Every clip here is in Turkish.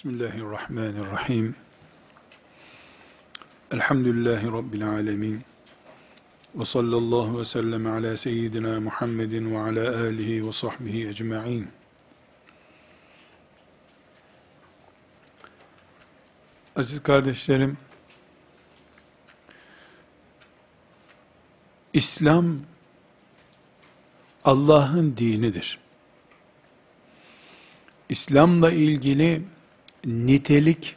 Bismillahirrahmanirrahim. Elhamdülillahi Rabbil alemin. Ve sallallahu ve sellem ala seyyidina Muhammedin ve ala alihi ve sahbihi ecma'in. Aziz kardeşlerim, İslam Allah'ın dinidir. İslam'la ilgili nitelik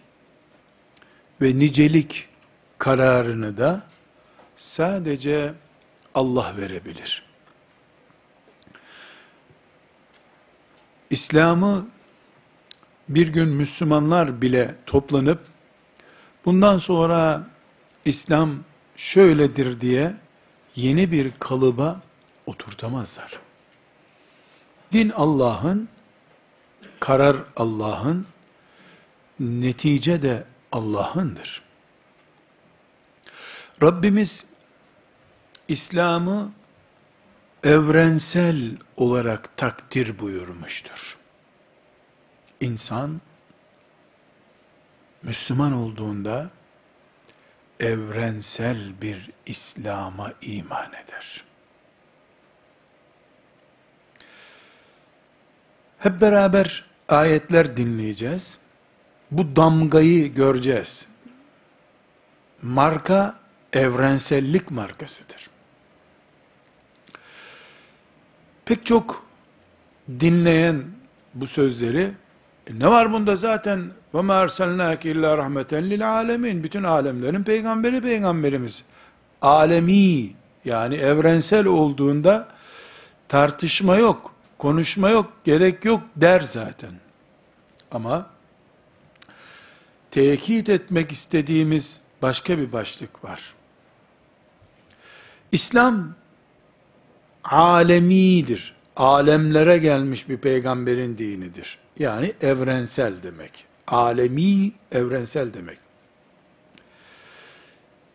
ve nicelik kararını da sadece Allah verebilir. İslam'ı bir gün Müslümanlar bile toplanıp bundan sonra İslam şöyledir diye yeni bir kalıba oturtamazlar. Din Allah'ın, karar Allah'ın, netice de Allah'ındır. Rabbimiz İslam'ı evrensel olarak takdir buyurmuştur. İnsan Müslüman olduğunda evrensel bir İslam'a iman eder. Hep beraber ayetler dinleyeceğiz. Bu damgayı göreceğiz. Marka evrensellik markasıdır. Pek çok dinleyen bu sözleri e ne var bunda zaten ve ma erselnake illa rahmeten lil alemin bütün alemlerin peygamberi peygamberimiz alemi yani evrensel olduğunda tartışma yok, konuşma yok, gerek yok der zaten. Ama tekit etmek istediğimiz başka bir başlık var. İslam alemidir. Alemlere gelmiş bir peygamberin dinidir. Yani evrensel demek. Alemi evrensel demek.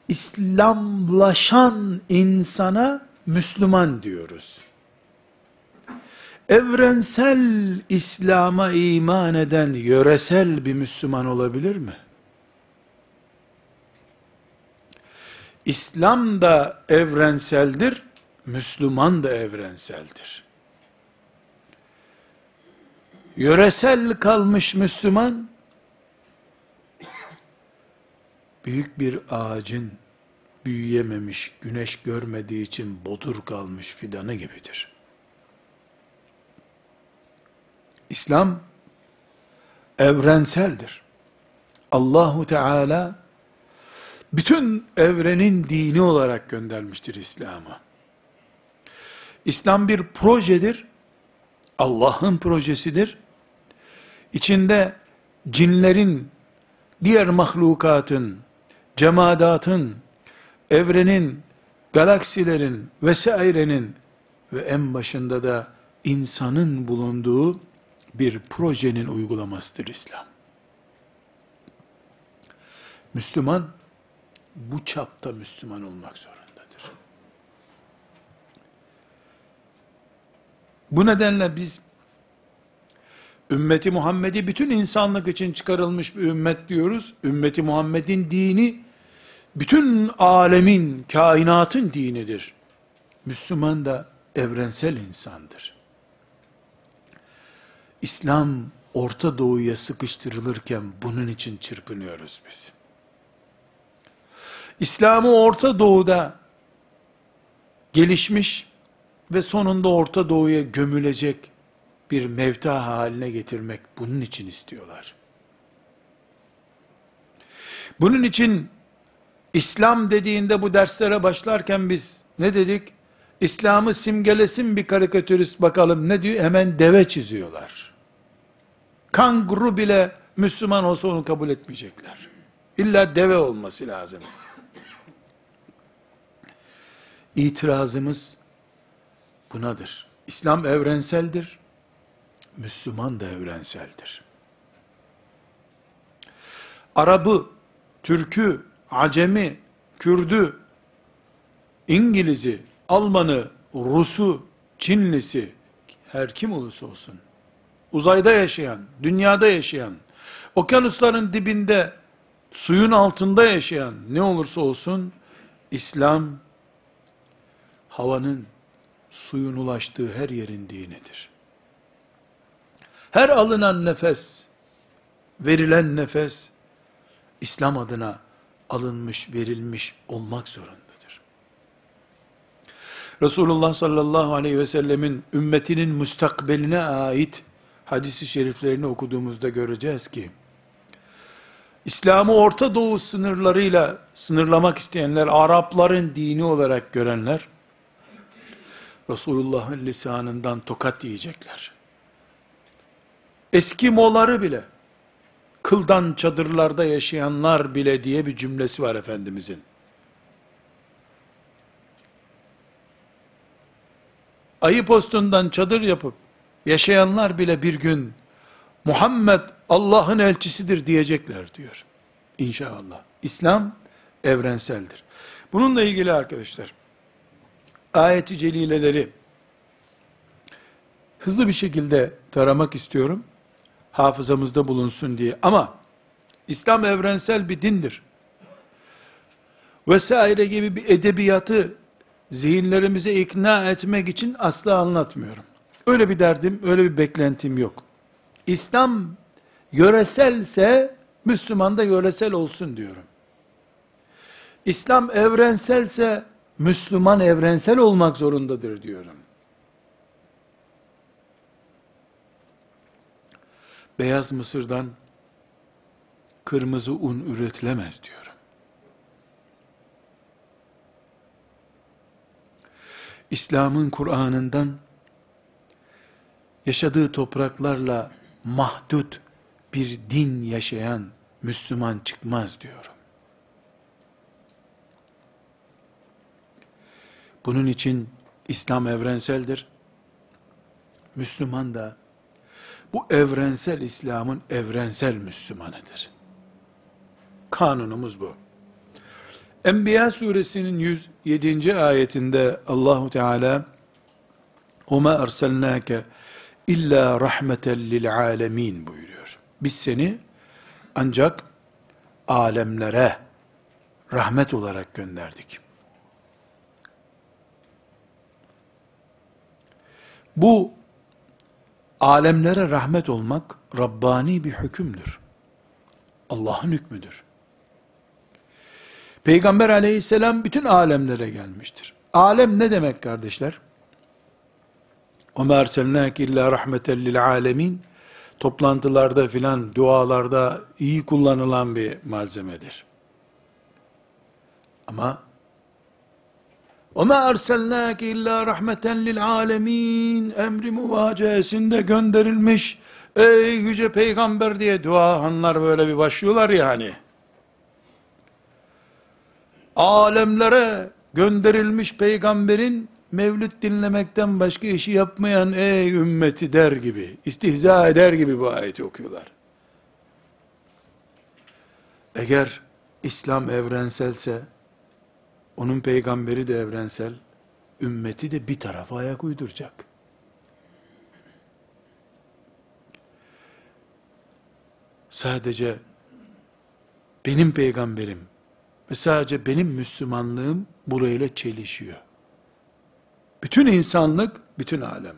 İslamlaşan insana Müslüman diyoruz. Evrensel İslam'a iman eden yöresel bir Müslüman olabilir mi? İslam da evrenseldir, Müslüman da evrenseldir. Yöresel kalmış Müslüman, büyük bir ağacın büyüyememiş, güneş görmediği için bodur kalmış fidanı gibidir. İslam evrenseldir. Allahu Teala bütün evrenin dini olarak göndermiştir İslam'ı. İslam bir projedir. Allah'ın projesidir. İçinde cinlerin, diğer mahlukatın, cemadatın, evrenin, galaksilerin vesairenin ve en başında da insanın bulunduğu bir projenin uygulamasıdır İslam. Müslüman bu çapta Müslüman olmak zorundadır. Bu nedenle biz ümmeti Muhammed'i bütün insanlık için çıkarılmış bir ümmet diyoruz. Ümmeti Muhammed'in dini bütün alemin, kainatın dinidir. Müslüman da evrensel insandır. İslam Orta Doğu'ya sıkıştırılırken bunun için çırpınıyoruz biz. İslam'ı Orta Doğu'da gelişmiş ve sonunda Orta Doğu'ya gömülecek bir mevta haline getirmek bunun için istiyorlar. Bunun için İslam dediğinde bu derslere başlarken biz ne dedik? İslam'ı simgelesin bir karikatürist bakalım ne diyor? Hemen deve çiziyorlar. Kanguru bile Müslüman olsa onu kabul etmeyecekler. İlla deve olması lazım. İtirazımız bunadır. İslam evrenseldir. Müslüman da evrenseldir. Arabı, Türk'ü, Acemi, Kürdü, İngiliz'i, Almanı, Rus'u, Çinlisi, her kim olursa olsun, uzayda yaşayan, dünyada yaşayan, okyanusların dibinde, suyun altında yaşayan ne olursa olsun, İslam, havanın, suyun ulaştığı her yerin dinidir. Her alınan nefes, verilen nefes, İslam adına alınmış, verilmiş olmak zorundadır. Resulullah sallallahu aleyhi ve sellemin ümmetinin müstakbeline ait hadisi şeriflerini okuduğumuzda göreceğiz ki, İslam'ı Orta Doğu sınırlarıyla sınırlamak isteyenler, Arapların dini olarak görenler, Resulullah'ın lisanından tokat yiyecekler. Eskimoları bile, kıldan çadırlarda yaşayanlar bile diye bir cümlesi var Efendimizin. Ayı postundan çadır yapıp, yaşayanlar bile bir gün, Muhammed Allah'ın elçisidir diyecekler diyor. İnşallah. İslam evrenseldir. Bununla ilgili arkadaşlar, ayeti celileleri hızlı bir şekilde taramak istiyorum. Hafızamızda bulunsun diye. Ama İslam evrensel bir dindir. Vesaire gibi bir edebiyatı zihinlerimize ikna etmek için asla anlatmıyorum. Öyle bir derdim, öyle bir beklentim yok. İslam yöreselse Müslüman da yöresel olsun diyorum. İslam evrenselse Müslüman evrensel olmak zorundadır diyorum. Beyaz mısırdan kırmızı un üretilemez diyorum. İslam'ın Kur'an'ından yaşadığı topraklarla mahdut bir din yaşayan Müslüman çıkmaz diyorum. Bunun için İslam evrenseldir. Müslüman da bu evrensel İslam'ın evrensel Müslümanıdır. Kanunumuz bu. Enbiya suresinin 107. ayetinde Allahu Teala "Oma erselnake illa rahmeten lil alemin" buyuruyor. Biz seni ancak alemlere rahmet olarak gönderdik. Bu alemlere rahmet olmak Rabbani bir hükümdür. Allah'ın hükmüdür. Peygamber aleyhisselam bütün alemlere gelmiştir. Alem ne demek kardeşler? وَمَا اَرْسَلْنَاكِ اِلَّا رَحْمَةً لِلْعَالَمِينَ Toplantılarda filan, dualarda iyi kullanılan bir malzemedir. Ama وَمَا اَرْسَلْنَاكِ اِلَّا رَحْمَةً لِلْعَالَمِينَ emri muvacesinde gönderilmiş, ey yüce peygamber diye duahanlar böyle bir başlıyorlar ya hani. Alemlere gönderilmiş peygamberin mevlüt dinlemekten başka işi yapmayan ey ümmeti der gibi, istihza eder gibi bu ayeti okuyorlar. Eğer İslam evrenselse, onun peygamberi de evrensel, ümmeti de bir tarafa ayak uyduracak. Sadece benim peygamberim ve sadece benim Müslümanlığım burayla çelişiyor. Bütün insanlık, bütün alem.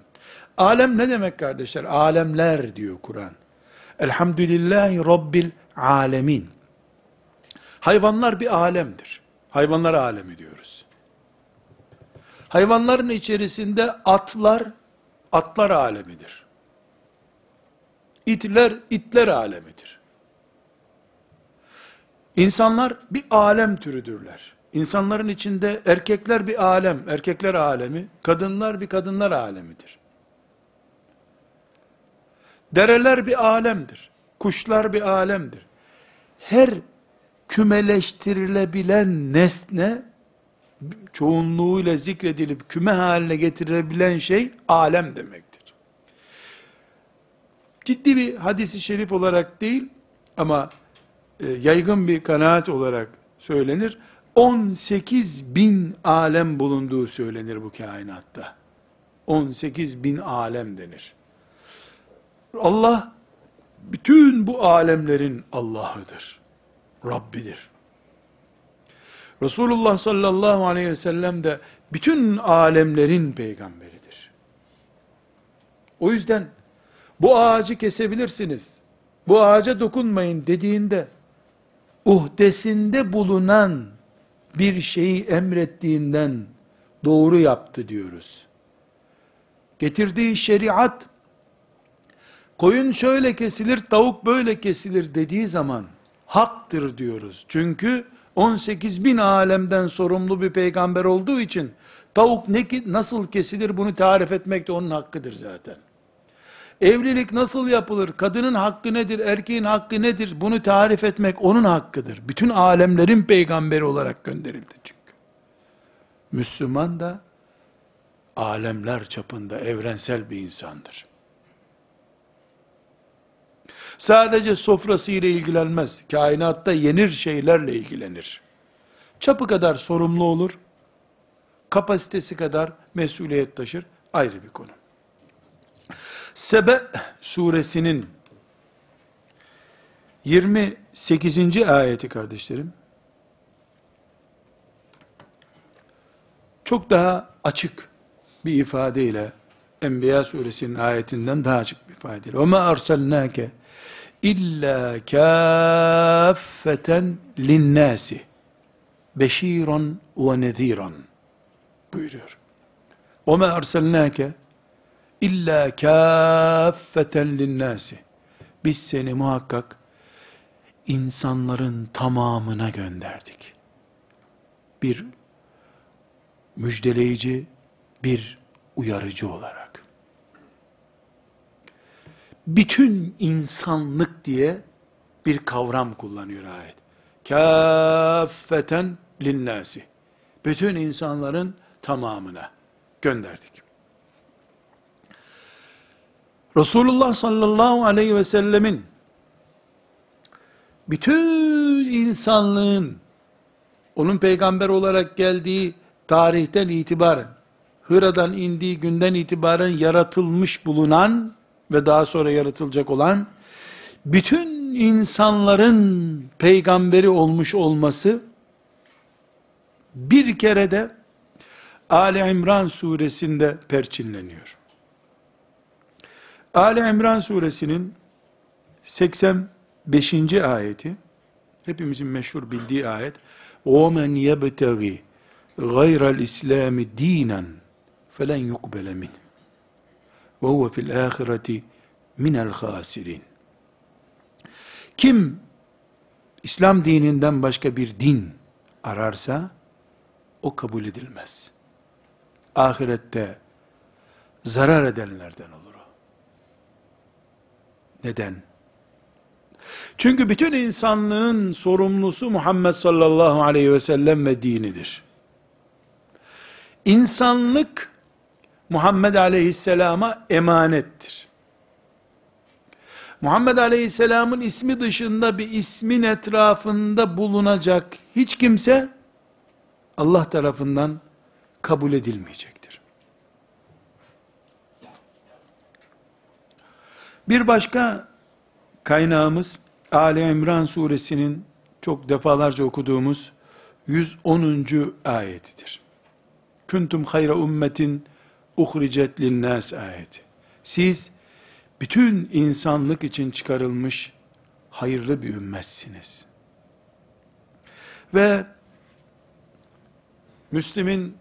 Alem ne demek kardeşler? Alemler diyor Kur'an. Elhamdülillahi Rabbil alemin. Hayvanlar bir alemdir. Hayvanlar alemi diyoruz. Hayvanların içerisinde atlar, atlar alemidir. İtler, itler alemidir. İnsanlar bir alem türüdürler. İnsanların içinde erkekler bir alem, erkekler alemi, kadınlar bir kadınlar alemidir. Dereler bir alemdir. Kuşlar bir alemdir. Her kümeleştirilebilen nesne, çoğunluğuyla zikredilip küme haline getirebilen şey, alem demektir. Ciddi bir hadisi şerif olarak değil, ama e, yaygın bir kanaat olarak söylenir. 18 bin alem bulunduğu söylenir bu kainatta. 18 bin alem denir. Allah bütün bu alemlerin Allah'ıdır. Rabbidir. Resulullah sallallahu aleyhi ve sellem de bütün alemlerin peygamberidir. O yüzden bu ağacı kesebilirsiniz. Bu ağaca dokunmayın dediğinde uhdesinde bulunan bir şeyi emrettiğinden doğru yaptı diyoruz. Getirdiği şeriat koyun şöyle kesilir, tavuk böyle kesilir dediği zaman haktır diyoruz. Çünkü 18 bin alemden sorumlu bir peygamber olduğu için tavuk ne nasıl kesilir bunu tarif etmek de onun hakkıdır zaten. Evlilik nasıl yapılır? Kadının hakkı nedir? Erkeğin hakkı nedir? Bunu tarif etmek onun hakkıdır. Bütün alemlerin peygamberi olarak gönderildi çünkü. Müslüman da alemler çapında evrensel bir insandır. Sadece sofrası ile ilgilenmez. Kainatta yenir şeylerle ilgilenir. Çapı kadar sorumlu olur. Kapasitesi kadar mesuliyet taşır. Ayrı bir konu. Sebe suresinin 28. ayeti kardeşlerim, çok daha açık bir ifadeyle, Enbiya suresinin ayetinden daha açık bir ifadeyle, وَمَا أَرْسَلْنَاكَ illa kâffeten linnâsi beşîran ve nezîran buyuruyor. وَمَا أَرْسَلْنَاكَ illa kâffeten linnâsi biz seni muhakkak insanların tamamına gönderdik. Bir müjdeleyici, bir uyarıcı olarak bütün insanlık diye bir kavram kullanıyor ayet. Kâffeten linnâsi. Bütün insanların tamamına gönderdik. Resulullah sallallahu aleyhi ve sellemin bütün insanlığın onun peygamber olarak geldiği tarihten itibaren Hıra'dan indiği günden itibaren yaratılmış bulunan ve daha sonra yaratılacak olan bütün insanların peygamberi olmuş olması bir kere de Ali İmran suresinde perçinleniyor. Ali İmran suresinin 85. ayeti hepimizin meşhur bildiği ayet وَمَنْ يَبْتَغِي غَيْرَ الْاِسْلَامِ دِينًا فَلَنْ يُقْبَلَ مِنْهِ ve huve fil ahireti minel hasirin. Kim İslam dininden başka bir din ararsa o kabul edilmez. Ahirette zarar edenlerden olur o. Neden? Çünkü bütün insanlığın sorumlusu Muhammed sallallahu aleyhi ve sellem ve dinidir. İnsanlık Muhammed Aleyhisselam'a emanettir. Muhammed Aleyhisselam'ın ismi dışında bir ismin etrafında bulunacak hiç kimse Allah tarafından kabul edilmeyecektir. Bir başka kaynağımız Ali İmran suresinin çok defalarca okuduğumuz 110. ayetidir. Kuntum hayra ummetin uhricet linnas ayeti. Siz bütün insanlık için çıkarılmış hayırlı bir ümmetsiniz. Ve Müslim'in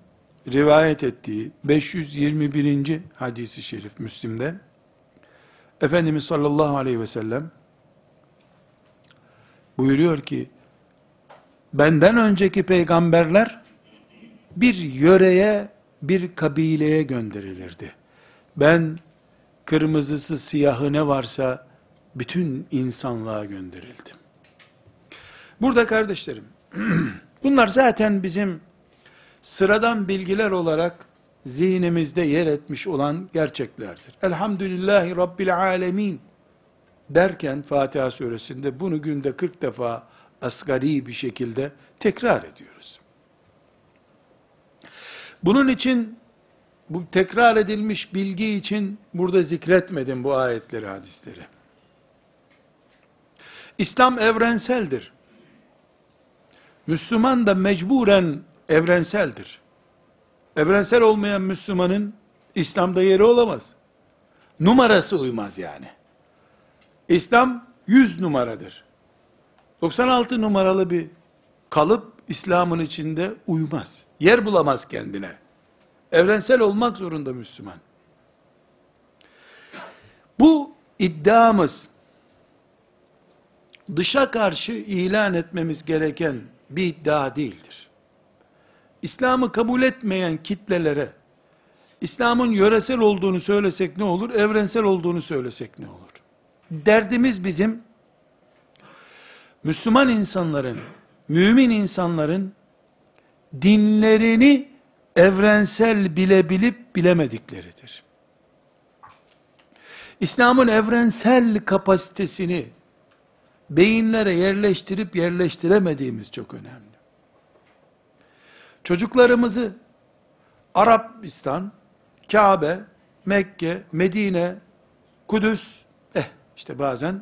rivayet ettiği 521. hadisi şerif Müslim'de Efendimiz sallallahu aleyhi ve sellem buyuruyor ki benden önceki peygamberler bir yöreye bir kabileye gönderilirdi. Ben kırmızısı siyahı ne varsa bütün insanlığa gönderildim. Burada kardeşlerim, bunlar zaten bizim sıradan bilgiler olarak zihnimizde yer etmiş olan gerçeklerdir. Elhamdülillahi Rabbil Alemin derken Fatiha suresinde bunu günde 40 defa asgari bir şekilde tekrar ediyoruz. Bunun için bu tekrar edilmiş bilgi için burada zikretmedim bu ayetleri, hadisleri. İslam evrenseldir. Müslüman da mecburen evrenseldir. Evrensel olmayan Müslümanın İslam'da yeri olamaz. Numarası uymaz yani. İslam 100 numaradır. 96 numaralı bir kalıp İslam'ın içinde uymaz. Yer bulamaz kendine. Evrensel olmak zorunda Müslüman. Bu iddiamız dışa karşı ilan etmemiz gereken bir iddia değildir. İslam'ı kabul etmeyen kitlelere İslam'ın yöresel olduğunu söylesek ne olur, evrensel olduğunu söylesek ne olur? Derdimiz bizim Müslüman insanların, mümin insanların dinlerini evrensel bilebilip bilemedikleridir. İslam'ın evrensel kapasitesini beyinlere yerleştirip yerleştiremediğimiz çok önemli. Çocuklarımızı Arabistan, Kabe, Mekke, Medine, Kudüs, eh işte bazen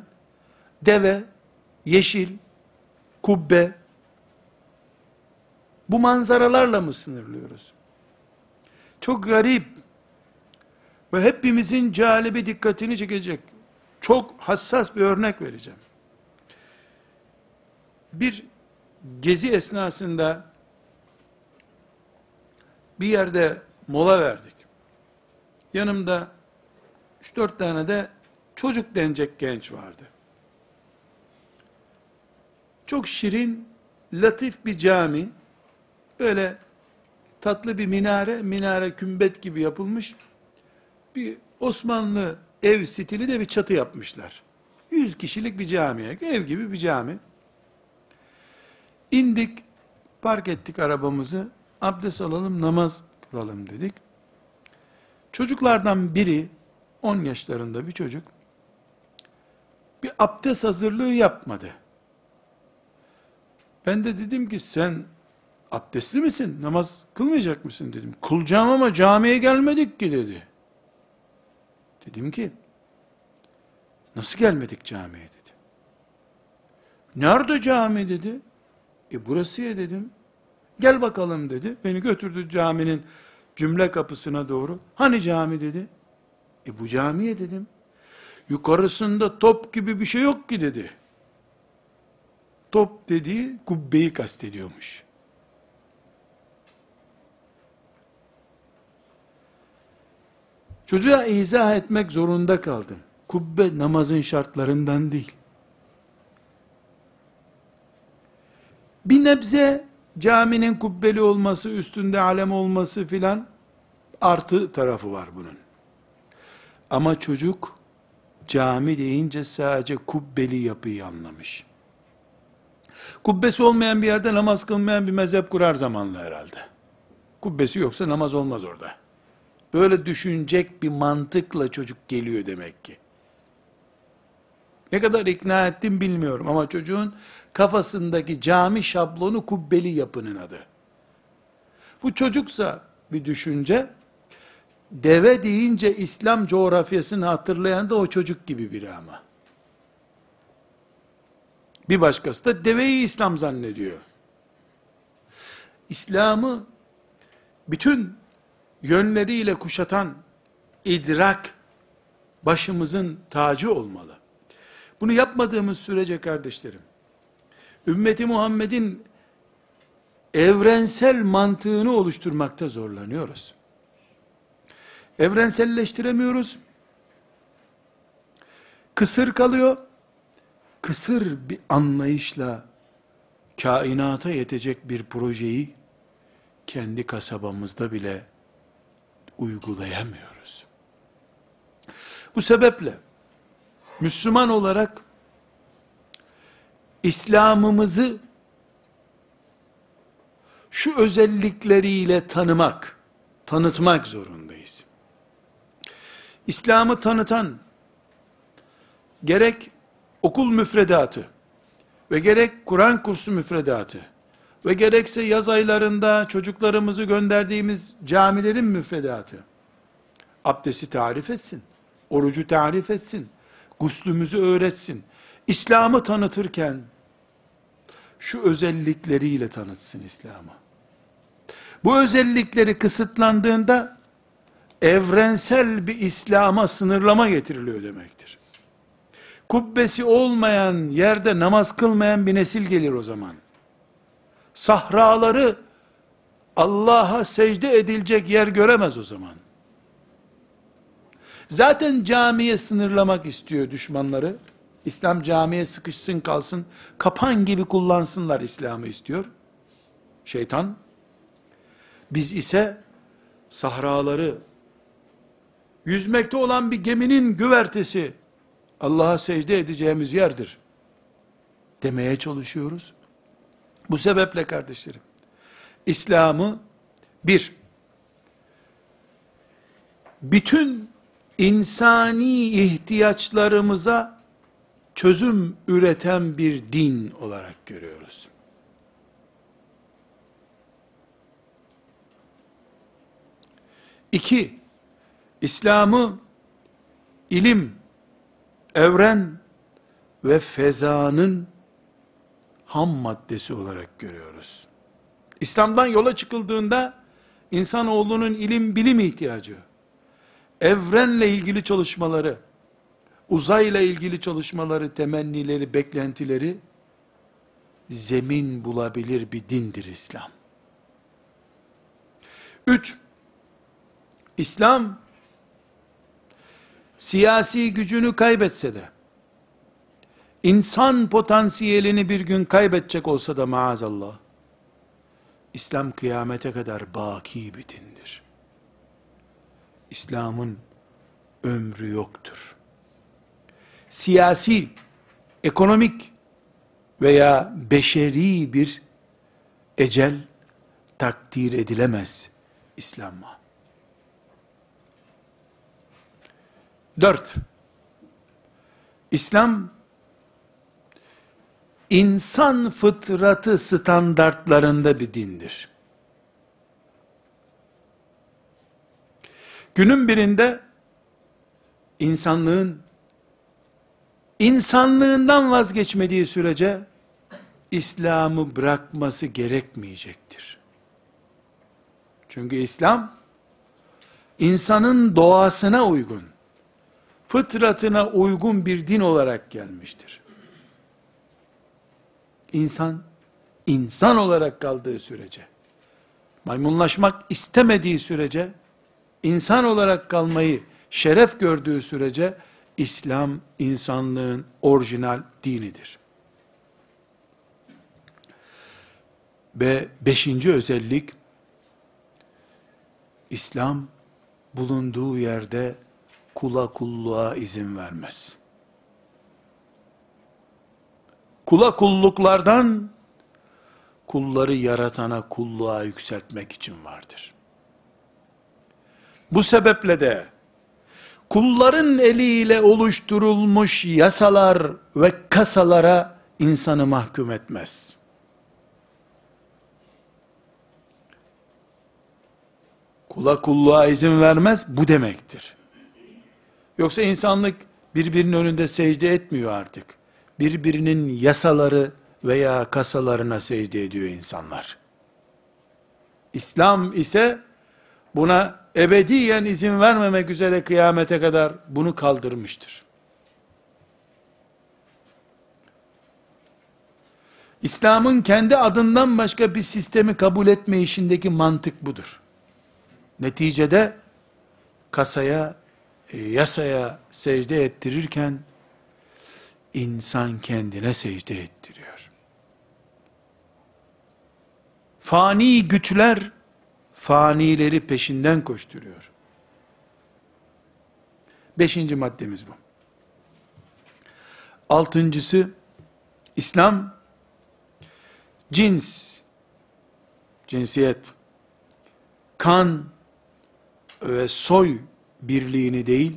deve, yeşil, kubbe, bu manzaralarla mı sınırlıyoruz? Çok garip ve hepimizin calibi dikkatini çekecek çok hassas bir örnek vereceğim. Bir gezi esnasında bir yerde mola verdik. Yanımda 3-4 tane de çocuk denecek genç vardı. Çok şirin, latif bir cami. Böyle tatlı bir minare, minare kümbet gibi yapılmış. Bir Osmanlı ev stili de bir çatı yapmışlar. 100 kişilik bir camiye, ev gibi bir cami. İndik, park ettik arabamızı, abdest alalım, namaz kılalım dedik. Çocuklardan biri, 10 yaşlarında bir çocuk, bir abdest hazırlığı yapmadı. Ben de dedim ki sen abdestli misin? Namaz kılmayacak mısın dedim. Kılacağım ama camiye gelmedik ki dedi. Dedim ki nasıl gelmedik camiye dedi. Nerede cami dedi. E burası ya dedim. Gel bakalım dedi. Beni götürdü caminin cümle kapısına doğru. Hani cami dedi. E bu camiye dedim. Yukarısında top gibi bir şey yok ki dedi. Top dediği kubbeyi kastediyormuş. Çocuğa izah etmek zorunda kaldım. Kubbe namazın şartlarından değil. Bir nebze caminin kubbeli olması, üstünde alem olması filan artı tarafı var bunun. Ama çocuk cami deyince sadece kubbeli yapıyı anlamış. Kubbesi olmayan bir yerde namaz kılmayan bir mezhep kurar zamanla herhalde. Kubbesi yoksa namaz olmaz orada. Böyle düşünecek bir mantıkla çocuk geliyor demek ki. Ne kadar ikna ettim bilmiyorum ama çocuğun kafasındaki cami şablonu kubbeli yapının adı. Bu çocuksa bir düşünce, deve deyince İslam coğrafyasını hatırlayan da o çocuk gibi biri ama. Bir başkası da deveyi İslam zannediyor. İslam'ı bütün yönleriyle kuşatan idrak başımızın tacı olmalı. Bunu yapmadığımız sürece kardeşlerim, ümmeti Muhammed'in evrensel mantığını oluşturmakta zorlanıyoruz. Evrenselleştiremiyoruz. Kısır kalıyor. Kısır bir anlayışla kainata yetecek bir projeyi kendi kasabamızda bile uygulayamıyoruz. Bu sebeple Müslüman olarak İslam'ımızı şu özellikleriyle tanımak, tanıtmak zorundayız. İslam'ı tanıtan gerek okul müfredatı ve gerek Kur'an kursu müfredatı ve gerekse yaz aylarında çocuklarımızı gönderdiğimiz camilerin müfredatı abdesti tarif etsin, orucu tarif etsin, guslümüzü öğretsin, İslam'ı tanıtırken şu özellikleriyle tanıtsın İslam'ı. Bu özellikleri kısıtlandığında evrensel bir İslam'a sınırlama getiriliyor demektir. Kubbesi olmayan yerde namaz kılmayan bir nesil gelir o zaman. Sahraları Allah'a secde edilecek yer göremez o zaman. Zaten camiye sınırlamak istiyor düşmanları. İslam camiye sıkışsın kalsın, kapan gibi kullansınlar İslam'ı istiyor. Şeytan. Biz ise sahraları, yüzmekte olan bir geminin güvertesi, Allah'a secde edeceğimiz yerdir. Demeye çalışıyoruz. Bu sebeple kardeşlerim, İslam'ı bir, bütün insani ihtiyaçlarımıza çözüm üreten bir din olarak görüyoruz. İki, İslam'ı ilim, evren ve fezanın ham maddesi olarak görüyoruz. İslam'dan yola çıkıldığında insanoğlunun ilim bilim ihtiyacı, evrenle ilgili çalışmaları, uzayla ilgili çalışmaları, temennileri, beklentileri zemin bulabilir bir dindir İslam. Üç, İslam siyasi gücünü kaybetse de, insan potansiyelini bir gün kaybedecek olsa da maazallah, İslam kıyamete kadar baki bir dindir. İslam'ın ömrü yoktur. Siyasi, ekonomik veya beşeri bir ecel takdir edilemez İslam'a. Dört, İslam, insan fıtratı standartlarında bir dindir. Günün birinde, insanlığın, insanlığından vazgeçmediği sürece, İslam'ı bırakması gerekmeyecektir. Çünkü İslam, insanın doğasına uygun, fıtratına uygun bir din olarak gelmiştir. İnsan, insan olarak kaldığı sürece, maymunlaşmak istemediği sürece, insan olarak kalmayı şeref gördüğü sürece, İslam insanlığın orijinal dinidir. Ve beşinci özellik, İslam bulunduğu yerde kula kulluğa izin vermez. Kula kulluklardan kulları yaratana kulluğa yükseltmek için vardır. Bu sebeple de kulların eliyle oluşturulmuş yasalar ve kasalara insanı mahkum etmez. Kula kulluğa izin vermez bu demektir. Yoksa insanlık birbirinin önünde secde etmiyor artık. Birbirinin yasaları veya kasalarına secde ediyor insanlar. İslam ise buna ebediyen izin vermemek üzere kıyamete kadar bunu kaldırmıştır. İslam'ın kendi adından başka bir sistemi kabul etme işindeki mantık budur. Neticede kasaya e, yasaya secde ettirirken insan kendine secde ettiriyor. Fani güçler fanileri peşinden koşturuyor. Beşinci maddemiz bu. Altıncısı, İslam, cins, cinsiyet, kan ve soy birliğini değil,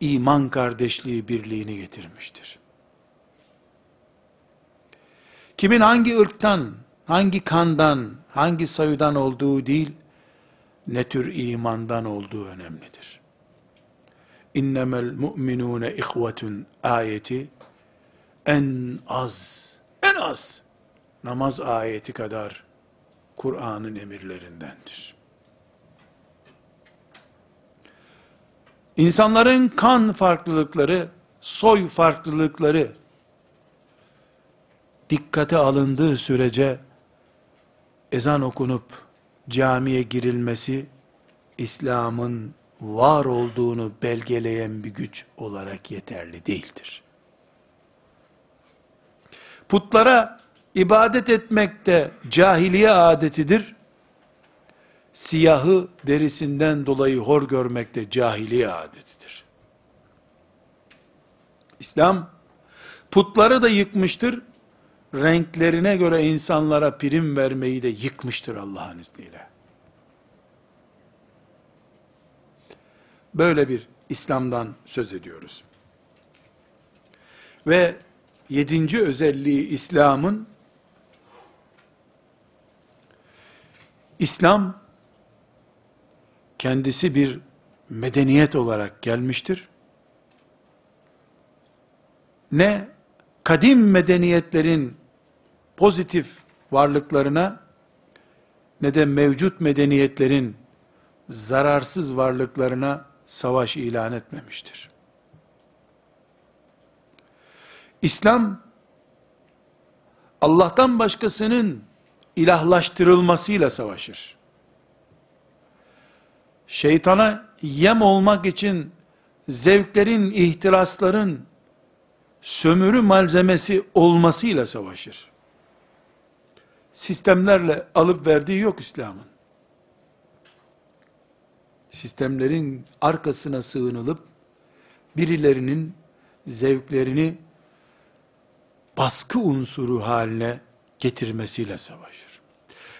iman kardeşliği birliğini getirmiştir. Kimin hangi ırktan, hangi kandan, hangi sayıdan olduğu değil, ne tür imandan olduğu önemlidir. İnnemel mu'minune ihvetun ayeti, en az, en az namaz ayeti kadar Kur'an'ın emirlerindendir. İnsanların kan farklılıkları, soy farklılıkları dikkate alındığı sürece ezan okunup camiye girilmesi İslam'ın var olduğunu belgeleyen bir güç olarak yeterli değildir. Putlara ibadet etmek de cahiliye adetidir. Siyahı derisinden dolayı hor görmek de cahiliye adetidir. İslam putları da yıkmıştır. Renklerine göre insanlara prim vermeyi de yıkmıştır Allah'ın izniyle. Böyle bir İslam'dan söz ediyoruz. Ve yedinci özelliği İslam'ın İslam kendisi bir medeniyet olarak gelmiştir. Ne kadim medeniyetlerin pozitif varlıklarına ne de mevcut medeniyetlerin zararsız varlıklarına savaş ilan etmemiştir. İslam Allah'tan başkasının ilahlaştırılmasıyla savaşır. Şeytana yem olmak için zevklerin, ihtirasların sömürü malzemesi olmasıyla savaşır. Sistemlerle alıp verdiği yok İslam'ın. Sistemlerin arkasına sığınılıp birilerinin zevklerini baskı unsuru haline getirmesiyle savaşır.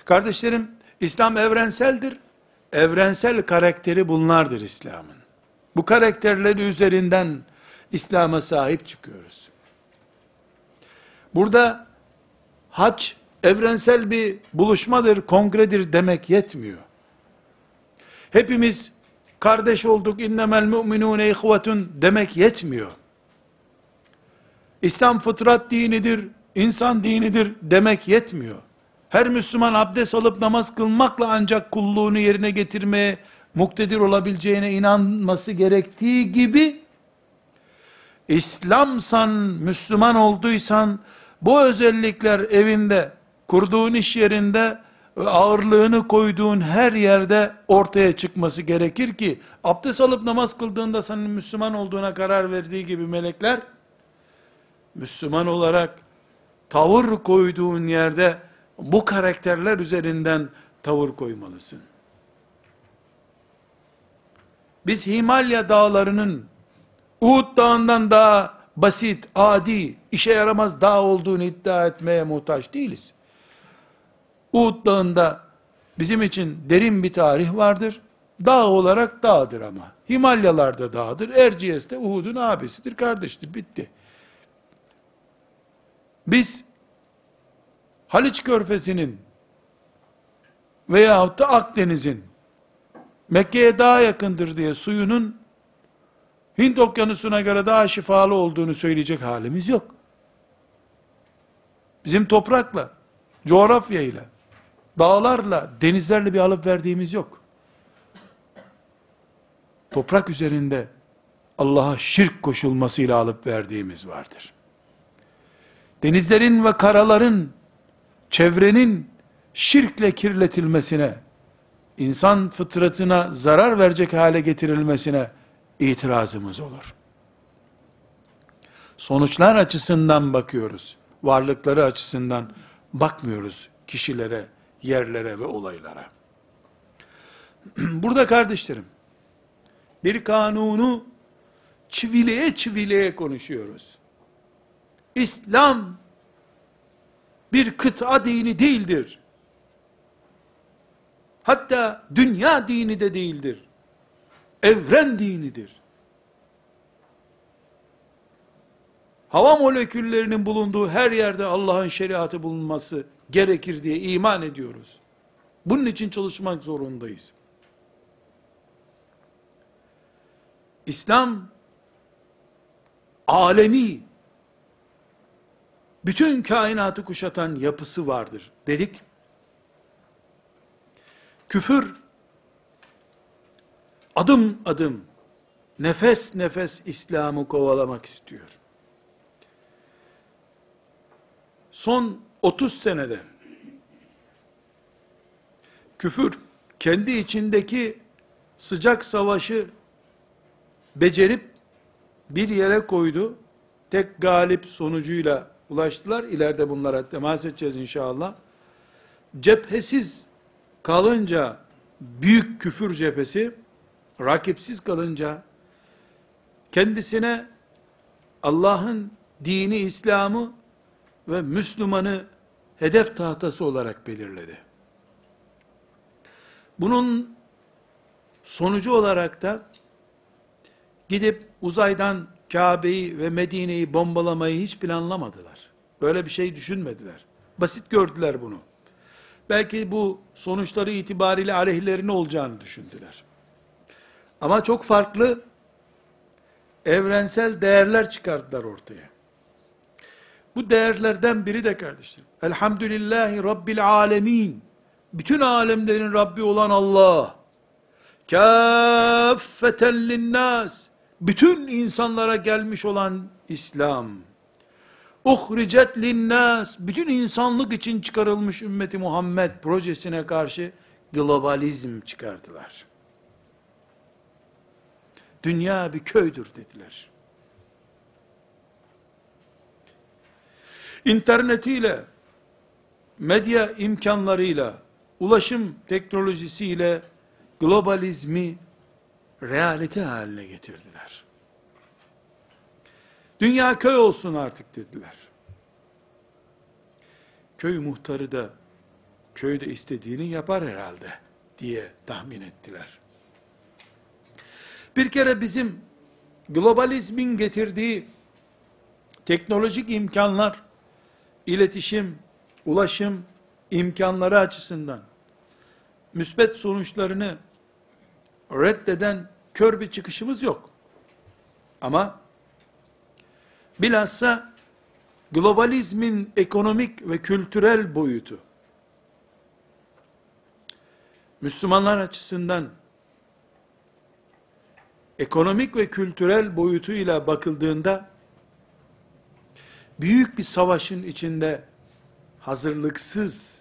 Kardeşlerim, İslam evrenseldir. Evrensel karakteri bunlardır İslam'ın. Bu karakterleri üzerinden İslam'a sahip çıkıyoruz. Burada hac evrensel bir buluşmadır, kongredir demek yetmiyor. Hepimiz kardeş olduk, innemel müminune ihvetun demek yetmiyor. İslam fıtrat dinidir, insan dinidir demek yetmiyor. Her Müslüman abdest alıp namaz kılmakla ancak kulluğunu yerine getirmeye muktedir olabileceğine inanması gerektiği gibi, İslamsan, Müslüman olduysan, bu özellikler evinde, kurduğun iş yerinde, ağırlığını koyduğun her yerde ortaya çıkması gerekir ki, abdest alıp namaz kıldığında senin Müslüman olduğuna karar verdiği gibi melekler, Müslüman olarak tavır koyduğun yerde bu karakterler üzerinden tavır koymalısın. Biz Himalya dağlarının Uhud dağından daha basit, adi, işe yaramaz dağ olduğunu iddia etmeye muhtaç değiliz. Uhud dağında bizim için derin bir tarih vardır. Dağ olarak dağdır ama. Himalyalarda dağdır. Erciyes de Uhud'un abisidir, kardeştir. Bitti. Biz Haliç Körfezi'nin veyahut da Akdeniz'in Mekke'ye daha yakındır diye suyunun Hint okyanusuna göre daha şifalı olduğunu söyleyecek halimiz yok. Bizim toprakla, coğrafyayla, dağlarla, denizlerle bir alıp verdiğimiz yok. Toprak üzerinde Allah'a şirk koşulmasıyla alıp verdiğimiz vardır. Denizlerin ve karaların çevrenin şirkle kirletilmesine, insan fıtratına zarar verecek hale getirilmesine itirazımız olur. Sonuçlar açısından bakıyoruz. Varlıkları açısından bakmıyoruz kişilere, yerlere ve olaylara. Burada kardeşlerim, bir kanunu çivileye çivileye konuşuyoruz. İslam bir kıta dini değildir. Hatta dünya dini de değildir. Evren dinidir. Hava moleküllerinin bulunduğu her yerde Allah'ın şeriatı bulunması gerekir diye iman ediyoruz. Bunun için çalışmak zorundayız. İslam alemi bütün kainatı kuşatan yapısı vardır dedik. Küfür adım adım nefes nefes İslam'ı kovalamak istiyor. Son 30 senede küfür kendi içindeki sıcak savaşı becerip bir yere koydu. Tek galip sonucuyla ulaştılar. İleride bunlara temas edeceğiz inşallah. Cephesiz kalınca büyük küfür cephesi, rakipsiz kalınca kendisine Allah'ın dini, İslam'ı ve Müslümanı hedef tahtası olarak belirledi. Bunun sonucu olarak da gidip uzaydan Kabe'yi ve Medine'yi bombalamayı hiç planlamadılar. Böyle bir şey düşünmediler. Basit gördüler bunu. Belki bu sonuçları itibariyle aleyhlerine olacağını düşündüler. Ama çok farklı evrensel değerler çıkarttılar ortaya. Bu değerlerden biri de kardeşlerim. Elhamdülillahi Rabbil alemin. Bütün alemlerin Rabbi olan Allah. Kâffeten linnas. Bütün insanlara gelmiş olan İslam. Uhricet linnas. Bütün insanlık için çıkarılmış ümmeti Muhammed projesine karşı globalizm çıkardılar. Dünya bir köydür dediler. İnternetiyle, medya imkanlarıyla, ulaşım teknolojisiyle globalizmi realite haline getirdiler. Dünya köy olsun artık dediler. Köy muhtarı da köyde istediğini yapar herhalde diye tahmin ettiler. Bir kere bizim globalizmin getirdiği teknolojik imkanlar, iletişim, ulaşım imkanları açısından müsbet sonuçlarını reddeden kör bir çıkışımız yok. Ama bilhassa globalizmin ekonomik ve kültürel boyutu Müslümanlar açısından ekonomik ve kültürel boyutuyla bakıldığında büyük bir savaşın içinde hazırlıksız,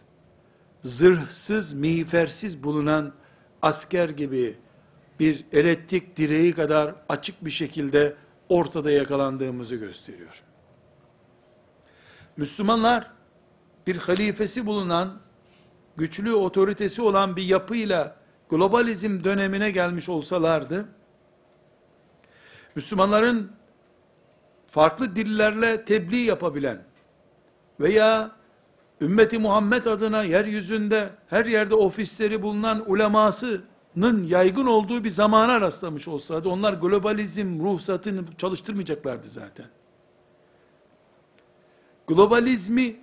zırhsız, miğfersiz bulunan asker gibi bir elektrik direği kadar açık bir şekilde ortada yakalandığımızı gösteriyor. Müslümanlar bir halifesi bulunan, güçlü otoritesi olan bir yapıyla globalizm dönemine gelmiş olsalardı, Müslümanların farklı dillerle tebliğ yapabilen veya ümmeti Muhammed adına yeryüzünde her yerde ofisleri bulunan ulemasının yaygın olduğu bir zamana rastlamış olsaydı onlar globalizm ruhsatını çalıştırmayacaklardı zaten. Globalizmi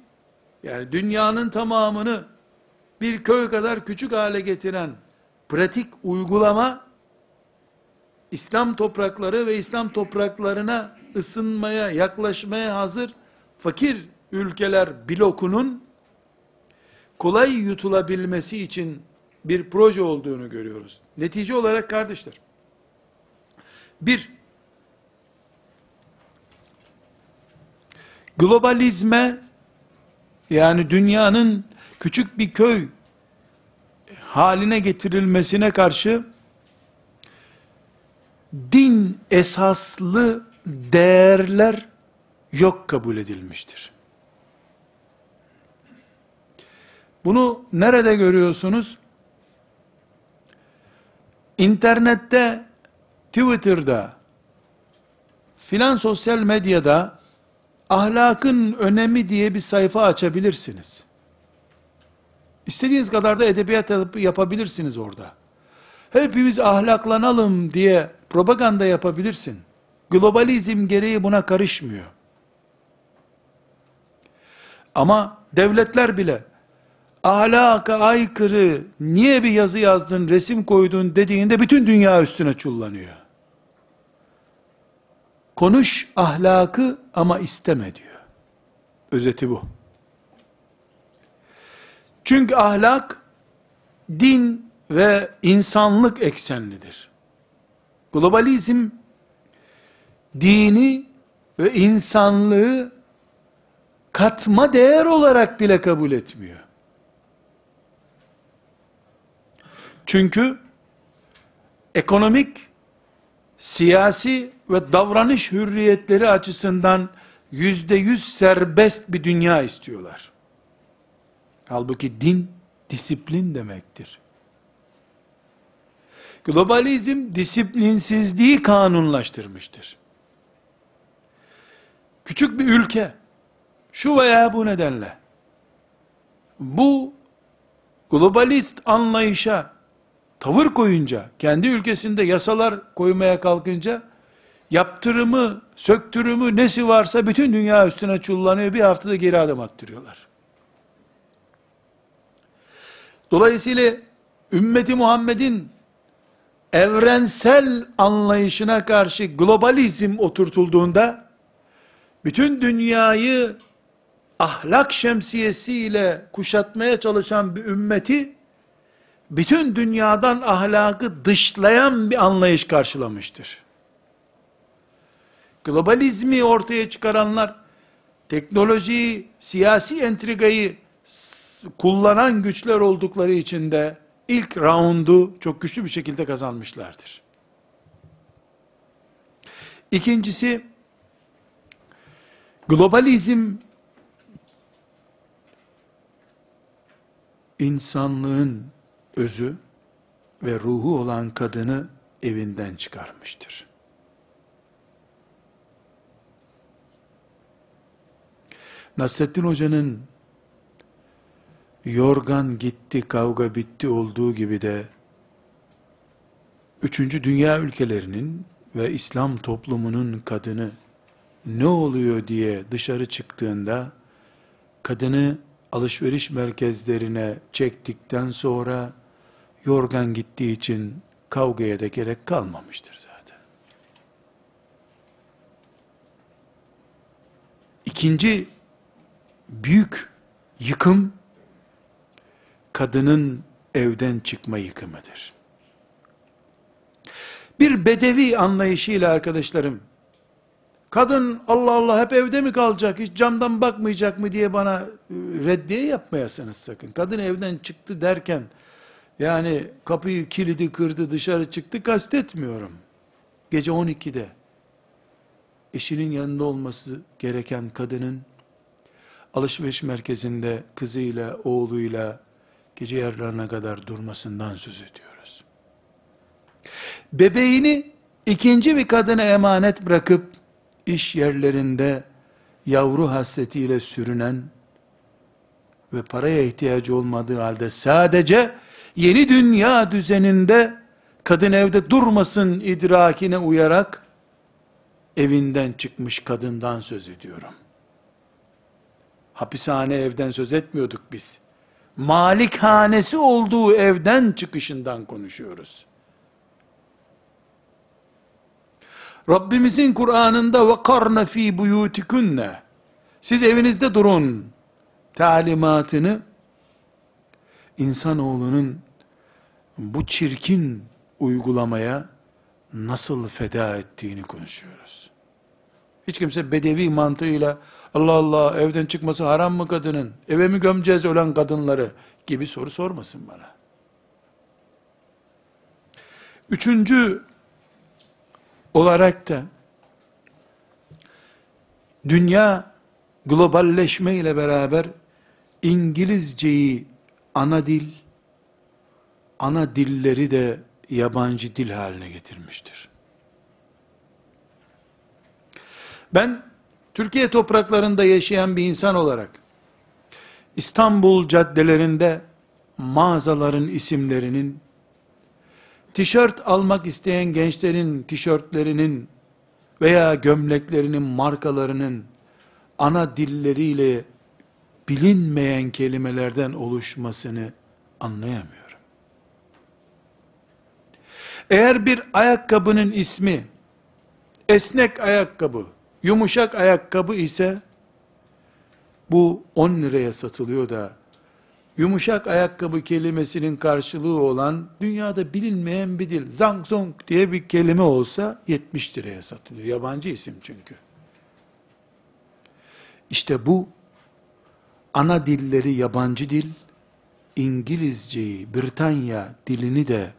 yani dünyanın tamamını bir köy kadar küçük hale getiren pratik uygulama İslam toprakları ve İslam topraklarına ısınmaya, yaklaşmaya hazır fakir ülkeler blokunun kolay yutulabilmesi için bir proje olduğunu görüyoruz. Netice olarak kardeşler, bir, globalizme, yani dünyanın küçük bir köy haline getirilmesine karşı, din esaslı değerler yok kabul edilmiştir. Bunu nerede görüyorsunuz? İnternette, Twitter'da, filan sosyal medyada ahlakın önemi diye bir sayfa açabilirsiniz. İstediğiniz kadar da edebiyat yapabilirsiniz orada. Hepimiz ahlaklanalım diye propaganda yapabilirsin. Globalizm gereği buna karışmıyor. Ama devletler bile ahlaka aykırı niye bir yazı yazdın, resim koydun dediğinde bütün dünya üstüne çullanıyor. Konuş ahlakı ama isteme diyor. özeti bu. Çünkü ahlak din ve insanlık eksenlidir. Globalizm dini ve insanlığı katma değer olarak bile kabul etmiyor. Çünkü ekonomik, siyasi ve davranış hürriyetleri açısından yüzde yüz serbest bir dünya istiyorlar. Halbuki din disiplin demektir. Globalizm disiplinsizliği kanunlaştırmıştır. Küçük bir ülke şu veya bu nedenle bu globalist anlayışa tavır koyunca, kendi ülkesinde yasalar koymaya kalkınca, yaptırımı, söktürümü, nesi varsa bütün dünya üstüne çullanıyor, bir haftada geri adım attırıyorlar. Dolayısıyla ümmeti Muhammed'in evrensel anlayışına karşı globalizm oturtulduğunda, bütün dünyayı ahlak şemsiyesiyle kuşatmaya çalışan bir ümmeti, bütün dünyadan ahlakı dışlayan bir anlayış karşılamıştır. Globalizmi ortaya çıkaranlar, teknolojiyi, siyasi entrigayı kullanan güçler oldukları için de ilk raundu çok güçlü bir şekilde kazanmışlardır. İkincisi, globalizm insanlığın özü ve ruhu olan kadını evinden çıkarmıştır. Nasrettin Hoca'nın yorgan gitti, kavga bitti olduğu gibi de üçüncü dünya ülkelerinin ve İslam toplumunun kadını ne oluyor diye dışarı çıktığında kadını alışveriş merkezlerine çektikten sonra yorgan gittiği için kavgaya da gerek kalmamıştır zaten. İkinci büyük yıkım kadının evden çıkma yıkımıdır. Bir bedevi anlayışıyla arkadaşlarım, kadın Allah Allah hep evde mi kalacak, hiç camdan bakmayacak mı diye bana e, reddiye yapmayasınız sakın. Kadın evden çıktı derken, yani kapıyı kilidi kırdı dışarı çıktı kastetmiyorum. Gece 12'de eşinin yanında olması gereken kadının alışveriş merkezinde kızıyla, oğluyla gece yarılarına kadar durmasından söz ediyoruz. Bebeğini ikinci bir kadına emanet bırakıp iş yerlerinde yavru hasretiyle sürünen ve paraya ihtiyacı olmadığı halde sadece yeni dünya düzeninde kadın evde durmasın idrakine uyarak evinden çıkmış kadından söz ediyorum. Hapishane evden söz etmiyorduk biz. Malikhanesi olduğu evden çıkışından konuşuyoruz. Rabbimizin Kur'an'ında ve karne fi buyutikunne siz evinizde durun talimatını insanoğlunun bu çirkin uygulamaya nasıl feda ettiğini konuşuyoruz. Hiç kimse bedevi mantığıyla Allah Allah evden çıkması haram mı kadının? Eve mi gömeceğiz ölen kadınları? Gibi soru sormasın bana. Üçüncü olarak da dünya globalleşme ile beraber İngilizceyi ana dil, ana dilleri de yabancı dil haline getirmiştir. Ben Türkiye topraklarında yaşayan bir insan olarak İstanbul caddelerinde mağazaların isimlerinin tişört almak isteyen gençlerin tişörtlerinin veya gömleklerinin markalarının ana dilleriyle bilinmeyen kelimelerden oluşmasını anlayamıyorum. Eğer bir ayakkabının ismi esnek ayakkabı, yumuşak ayakkabı ise bu 10 liraya satılıyor da yumuşak ayakkabı kelimesinin karşılığı olan dünyada bilinmeyen bir dil, zang zong diye bir kelime olsa 70 liraya satılıyor. Yabancı isim çünkü. İşte bu ana dilleri yabancı dil, İngilizceyi, Britanya dilini de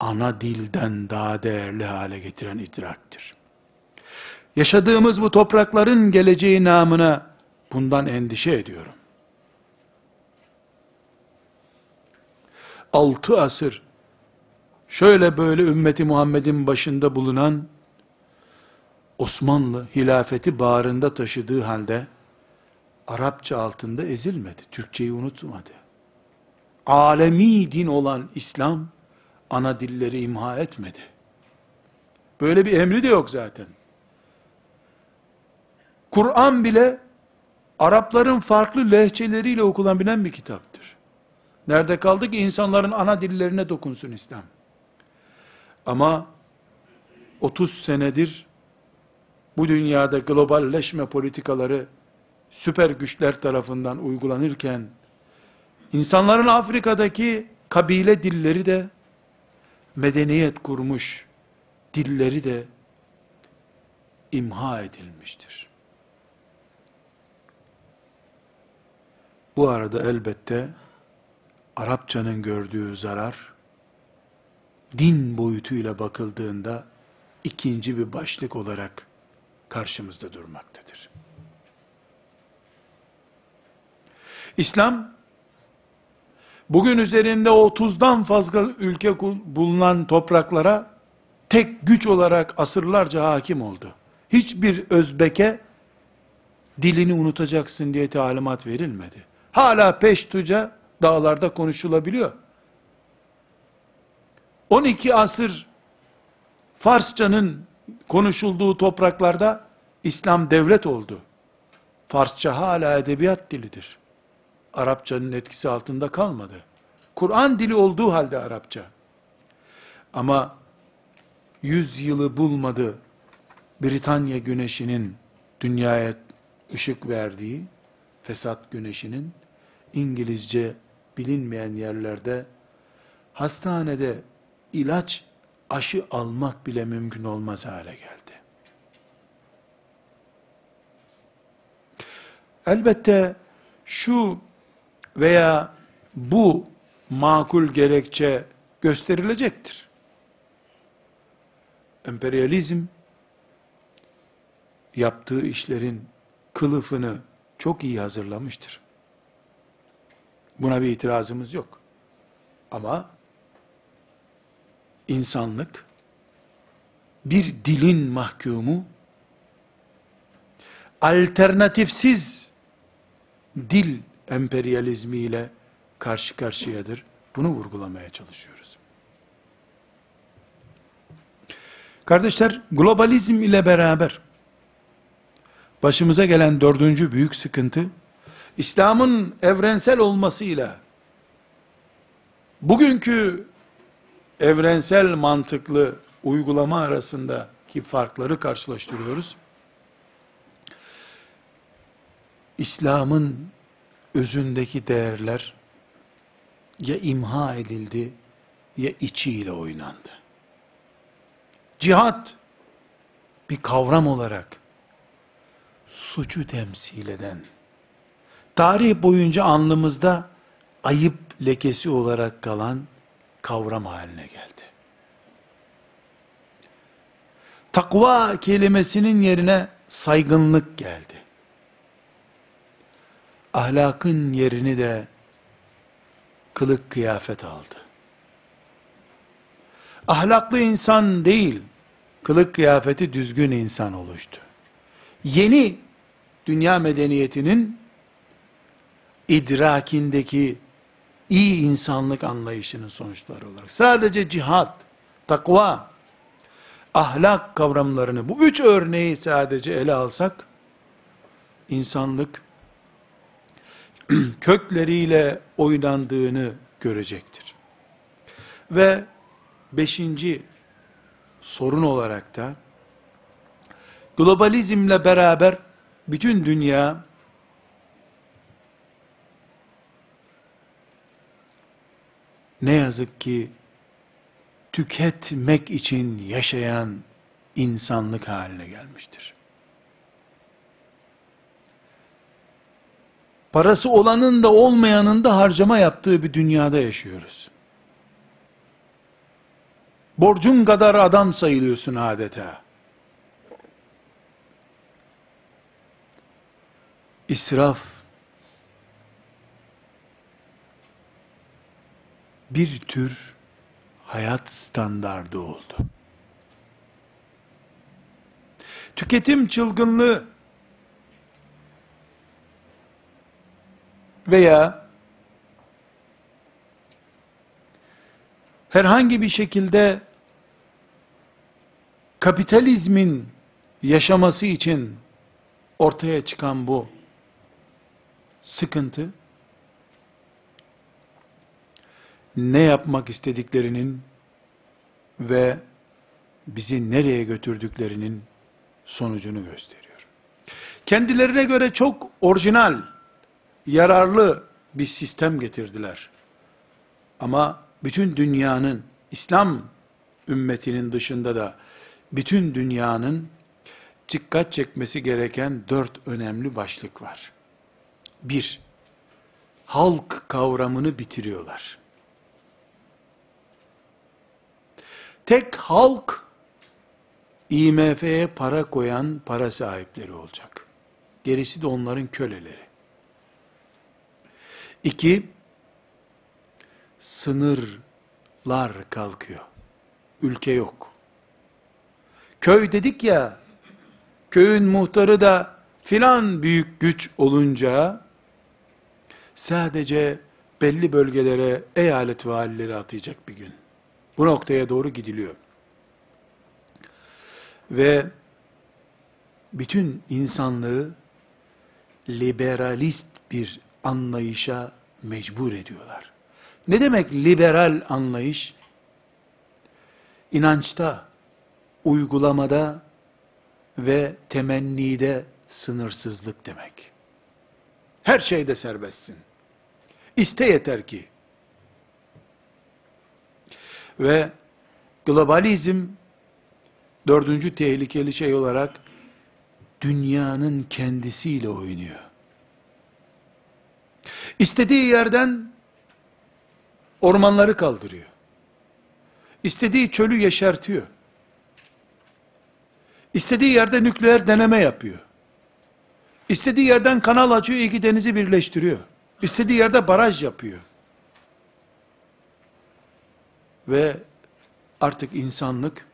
ana dilden daha değerli hale getiren idraktır. Yaşadığımız bu toprakların geleceği namına bundan endişe ediyorum. Altı asır şöyle böyle ümmeti Muhammed'in başında bulunan Osmanlı hilafeti bağrında taşıdığı halde Arapça altında ezilmedi. Türkçeyi unutmadı. Alemi din olan İslam ana dilleri imha etmedi. Böyle bir emri de yok zaten. Kur'an bile Arapların farklı lehçeleriyle okunabilen bir kitaptır. Nerede kaldı ki insanların ana dillerine dokunsun İslam. Ama 30 senedir bu dünyada globalleşme politikaları süper güçler tarafından uygulanırken insanların Afrika'daki kabile dilleri de medeniyet kurmuş dilleri de imha edilmiştir. Bu arada elbette Arapçanın gördüğü zarar din boyutuyla bakıldığında ikinci bir başlık olarak karşımızda durmaktadır. İslam bugün üzerinde 30'dan fazla ülke bulunan topraklara tek güç olarak asırlarca hakim oldu. Hiçbir Özbek'e dilini unutacaksın diye talimat verilmedi. Hala Peştuca dağlarda konuşulabiliyor. 12 asır Farsçanın konuşulduğu topraklarda İslam devlet oldu. Farsça hala edebiyat dilidir. Arapçanın etkisi altında kalmadı. Kur'an dili olduğu halde Arapça. Ama yüz yılı bulmadı Britanya güneşinin dünyaya ışık verdiği, fesat güneşinin İngilizce bilinmeyen yerlerde hastanede ilaç aşı almak bile mümkün olmaz hale geldi. Elbette şu veya bu makul gerekçe gösterilecektir. Emperyalizm yaptığı işlerin kılıfını çok iyi hazırlamıştır. Buna bir itirazımız yok. Ama insanlık bir dilin mahkumu alternatifsiz dil emperyalizmiyle karşı karşıyadır. Bunu vurgulamaya çalışıyoruz. Kardeşler, globalizm ile beraber başımıza gelen dördüncü büyük sıkıntı, İslam'ın evrensel olmasıyla bugünkü evrensel mantıklı uygulama arasındaki farkları karşılaştırıyoruz. İslam'ın özündeki değerler ya imha edildi ya içiyle oynandı. Cihat bir kavram olarak suçu temsil eden, tarih boyunca alnımızda ayıp lekesi olarak kalan kavram haline geldi. Takva kelimesinin yerine saygınlık geldi. Ahlakın yerini de kılık kıyafet aldı. Ahlaklı insan değil, kılık kıyafeti düzgün insan oluştu. Yeni dünya medeniyetinin idrakindeki iyi insanlık anlayışının sonuçları olarak. Sadece cihat, takva, ahlak kavramlarını bu üç örneği sadece ele alsak, insanlık kökleriyle oynandığını görecektir. Ve beşinci sorun olarak da globalizmle beraber bütün dünya ne yazık ki tüketmek için yaşayan insanlık haline gelmiştir. Parası olanın da olmayanın da harcama yaptığı bir dünyada yaşıyoruz. Borcun kadar adam sayılıyorsun adeta. İsraf bir tür hayat standardı oldu. Tüketim çılgınlığı veya herhangi bir şekilde kapitalizmin yaşaması için ortaya çıkan bu sıkıntı ne yapmak istediklerinin ve bizi nereye götürdüklerinin sonucunu gösteriyor. Kendilerine göre çok orijinal, yararlı bir sistem getirdiler. Ama bütün dünyanın, İslam ümmetinin dışında da bütün dünyanın dikkat çekmesi gereken dört önemli başlık var. Bir, halk kavramını bitiriyorlar. Tek halk, IMF'ye para koyan para sahipleri olacak. Gerisi de onların köleleri. İki, sınırlar kalkıyor. Ülke yok. Köy dedik ya, köyün muhtarı da filan büyük güç olunca, sadece belli bölgelere eyalet valileri atayacak bir gün. Bu noktaya doğru gidiliyor. Ve bütün insanlığı liberalist bir anlayışa mecbur ediyorlar. Ne demek liberal anlayış? İnançta, uygulamada ve temennide sınırsızlık demek. Her şeyde serbestsin. İste yeter ki. Ve globalizm dördüncü tehlikeli şey olarak dünyanın kendisiyle oynuyor. İstediği yerden ormanları kaldırıyor. İstediği çölü yeşertiyor. İstediği yerde nükleer deneme yapıyor. İstediği yerden kanal açıyor, iki denizi birleştiriyor. İstediği yerde baraj yapıyor. Ve artık insanlık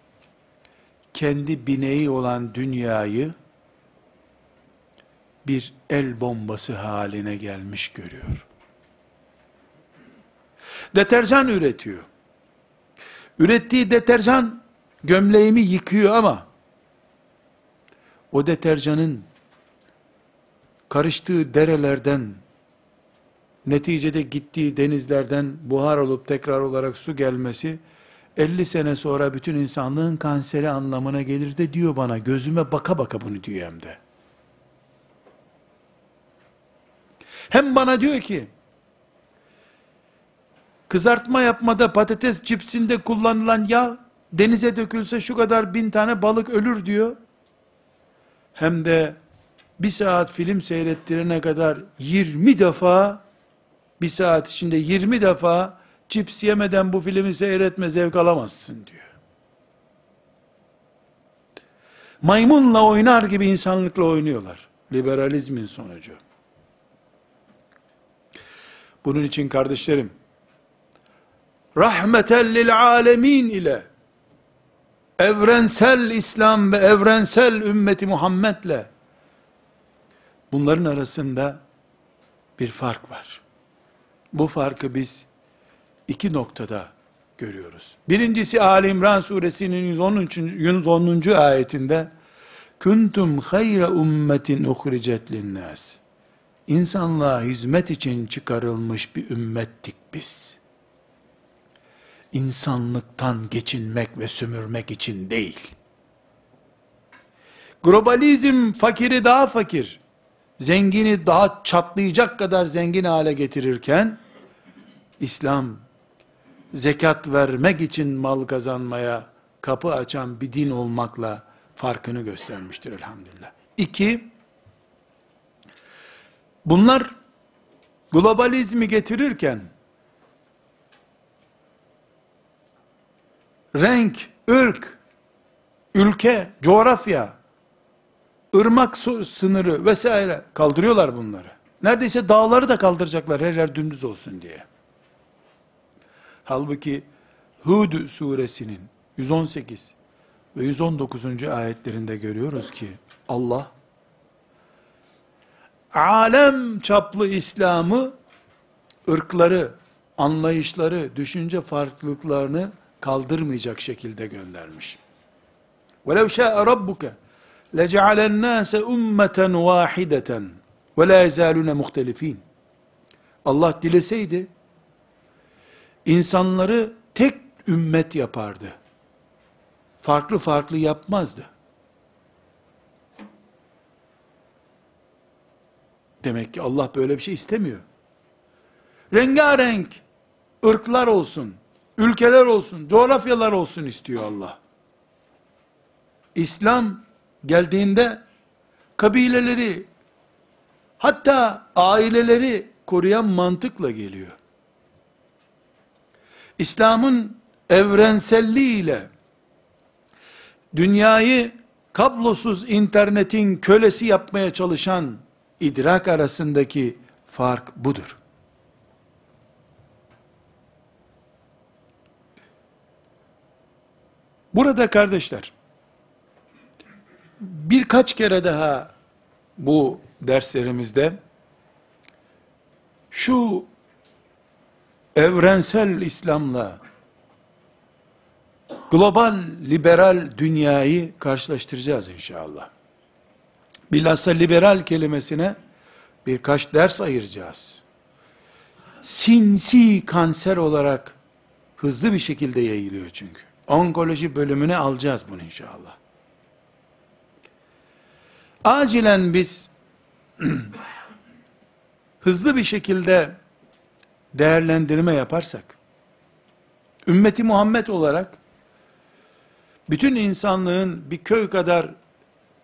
kendi bineği olan dünyayı bir el bombası haline gelmiş görüyor. Deterjan üretiyor. Ürettiği deterjan gömleğimi yıkıyor ama o deterjanın karıştığı derelerden neticede gittiği denizlerden buhar olup tekrar olarak su gelmesi 50 sene sonra bütün insanlığın kanseri anlamına gelir de diyor bana gözüme baka baka bunu diyor hem de. Hem bana diyor ki, kızartma yapmada patates cipsinde kullanılan yağ, denize dökülse şu kadar bin tane balık ölür diyor. Hem de bir saat film seyrettirene kadar 20 defa, bir saat içinde 20 defa cips yemeden bu filmi seyretme zevk alamazsın diyor. Maymunla oynar gibi insanlıkla oynuyorlar. Liberalizmin sonucu. Bunun için kardeşlerim, rahmeten lil alemin ile, evrensel İslam ve evrensel ümmeti Muhammed'le, bunların arasında bir fark var. Bu farkı biz iki noktada görüyoruz. Birincisi Ali İmran suresinin 110. 110. ayetinde, Kuntum hayra ummetin uhricet linnas insanlığa hizmet için çıkarılmış bir ümmettik biz. İnsanlıktan geçinmek ve sömürmek için değil. Globalizm fakiri daha fakir, zengini daha çatlayacak kadar zengin hale getirirken, İslam zekat vermek için mal kazanmaya kapı açan bir din olmakla farkını göstermiştir elhamdülillah. İki, bunlar globalizmi getirirken, renk, ırk, ülke, coğrafya, ırmak sınırı vesaire kaldırıyorlar bunları. Neredeyse dağları da kaldıracaklar her yer dümdüz olsun diye. Halbuki Hud suresinin 118 ve 119. ayetlerinde görüyoruz ki Allah alem çaplı İslam'ı ırkları, anlayışları, düşünce farklılıklarını kaldırmayacak şekilde göndermiş. وَلَوْ شَاءَ رَبُّكَ لَجَعَلَ النَّاسَ اُمَّةً وَاحِدَةً وَلَا يَزَالُونَ مُخْتَلِف۪ينَ Allah dileseydi, insanları tek ümmet yapardı. Farklı farklı yapmazdı. Demek ki Allah böyle bir şey istemiyor. Rengarenk ırklar olsun, ülkeler olsun, coğrafyalar olsun istiyor Allah. İslam geldiğinde kabileleri, hatta aileleri koruyan mantıkla geliyor. İslam'ın evrenselliğiyle dünyayı kablosuz internetin kölesi yapmaya çalışan idrak arasındaki fark budur. Burada kardeşler, birkaç kere daha bu derslerimizde şu evrensel İslam'la global liberal dünyayı karşılaştıracağız inşallah. Bilhassa liberal kelimesine birkaç ders ayıracağız. Sinsi kanser olarak hızlı bir şekilde yayılıyor çünkü. Onkoloji bölümüne alacağız bunu inşallah. Acilen biz hızlı bir şekilde değerlendirme yaparsak, ümmeti Muhammed olarak, bütün insanlığın bir köy kadar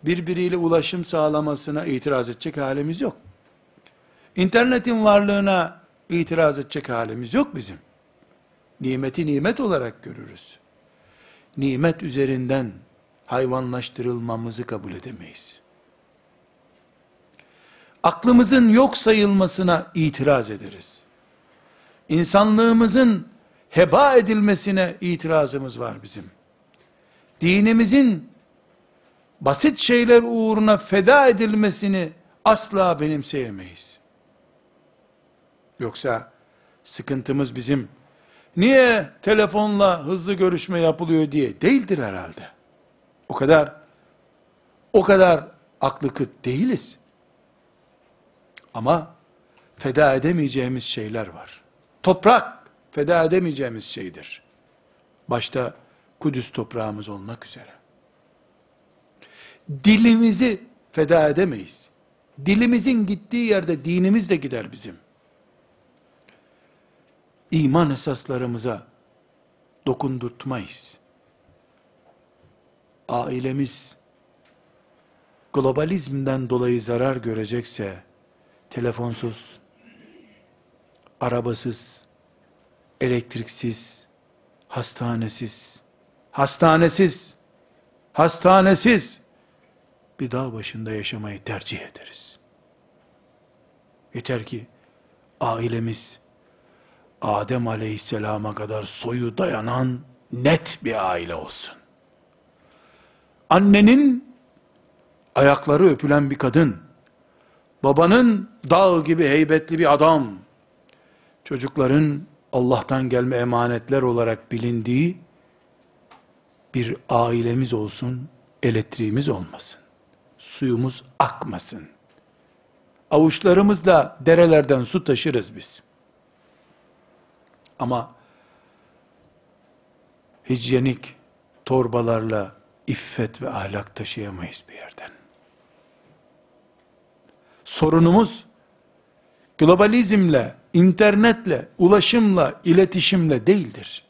birbiriyle ulaşım sağlamasına itiraz edecek halimiz yok. İnternetin varlığına itiraz edecek halimiz yok bizim. Nimeti nimet olarak görürüz. Nimet üzerinden hayvanlaştırılmamızı kabul edemeyiz. Aklımızın yok sayılmasına itiraz ederiz. İnsanlığımızın heba edilmesine itirazımız var bizim. Dinimizin basit şeyler uğruna feda edilmesini asla benimseyemeyiz. Yoksa sıkıntımız bizim niye telefonla hızlı görüşme yapılıyor diye değildir herhalde. O kadar o kadar aklı kıt değiliz. Ama feda edemeyeceğimiz şeyler var. Toprak feda edemeyeceğimiz şeydir. Başta Kudüs toprağımız olmak üzere. Dilimizi feda edemeyiz. Dilimizin gittiği yerde dinimiz de gider bizim. İman esaslarımıza dokundurtmayız. Ailemiz globalizmden dolayı zarar görecekse telefonsuz, arabasız, elektriksiz, hastanesiz, hastanesiz, hastanesiz bir dağ başında yaşamayı tercih ederiz. Yeter ki ailemiz Adem aleyhisselama kadar soyu dayanan net bir aile olsun. Annenin ayakları öpülen bir kadın, babanın dağ gibi heybetli bir adam, çocukların Allah'tan gelme emanetler olarak bilindiği bir ailemiz olsun, elektriğimiz olmasın. Suyumuz akmasın. Avuçlarımızla derelerden su taşırız biz. Ama hijyenik torbalarla iffet ve ahlak taşıyamayız bir yerden. Sorunumuz globalizmle internetle, ulaşımla, iletişimle değildir.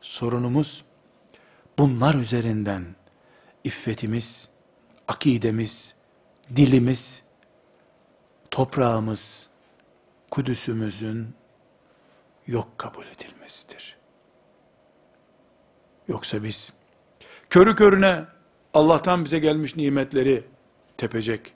Sorunumuz bunlar üzerinden iffetimiz, akidemiz, dilimiz, toprağımız, Kudüs'ümüzün yok kabul edilmesidir. Yoksa biz körü körüne Allah'tan bize gelmiş nimetleri tepecek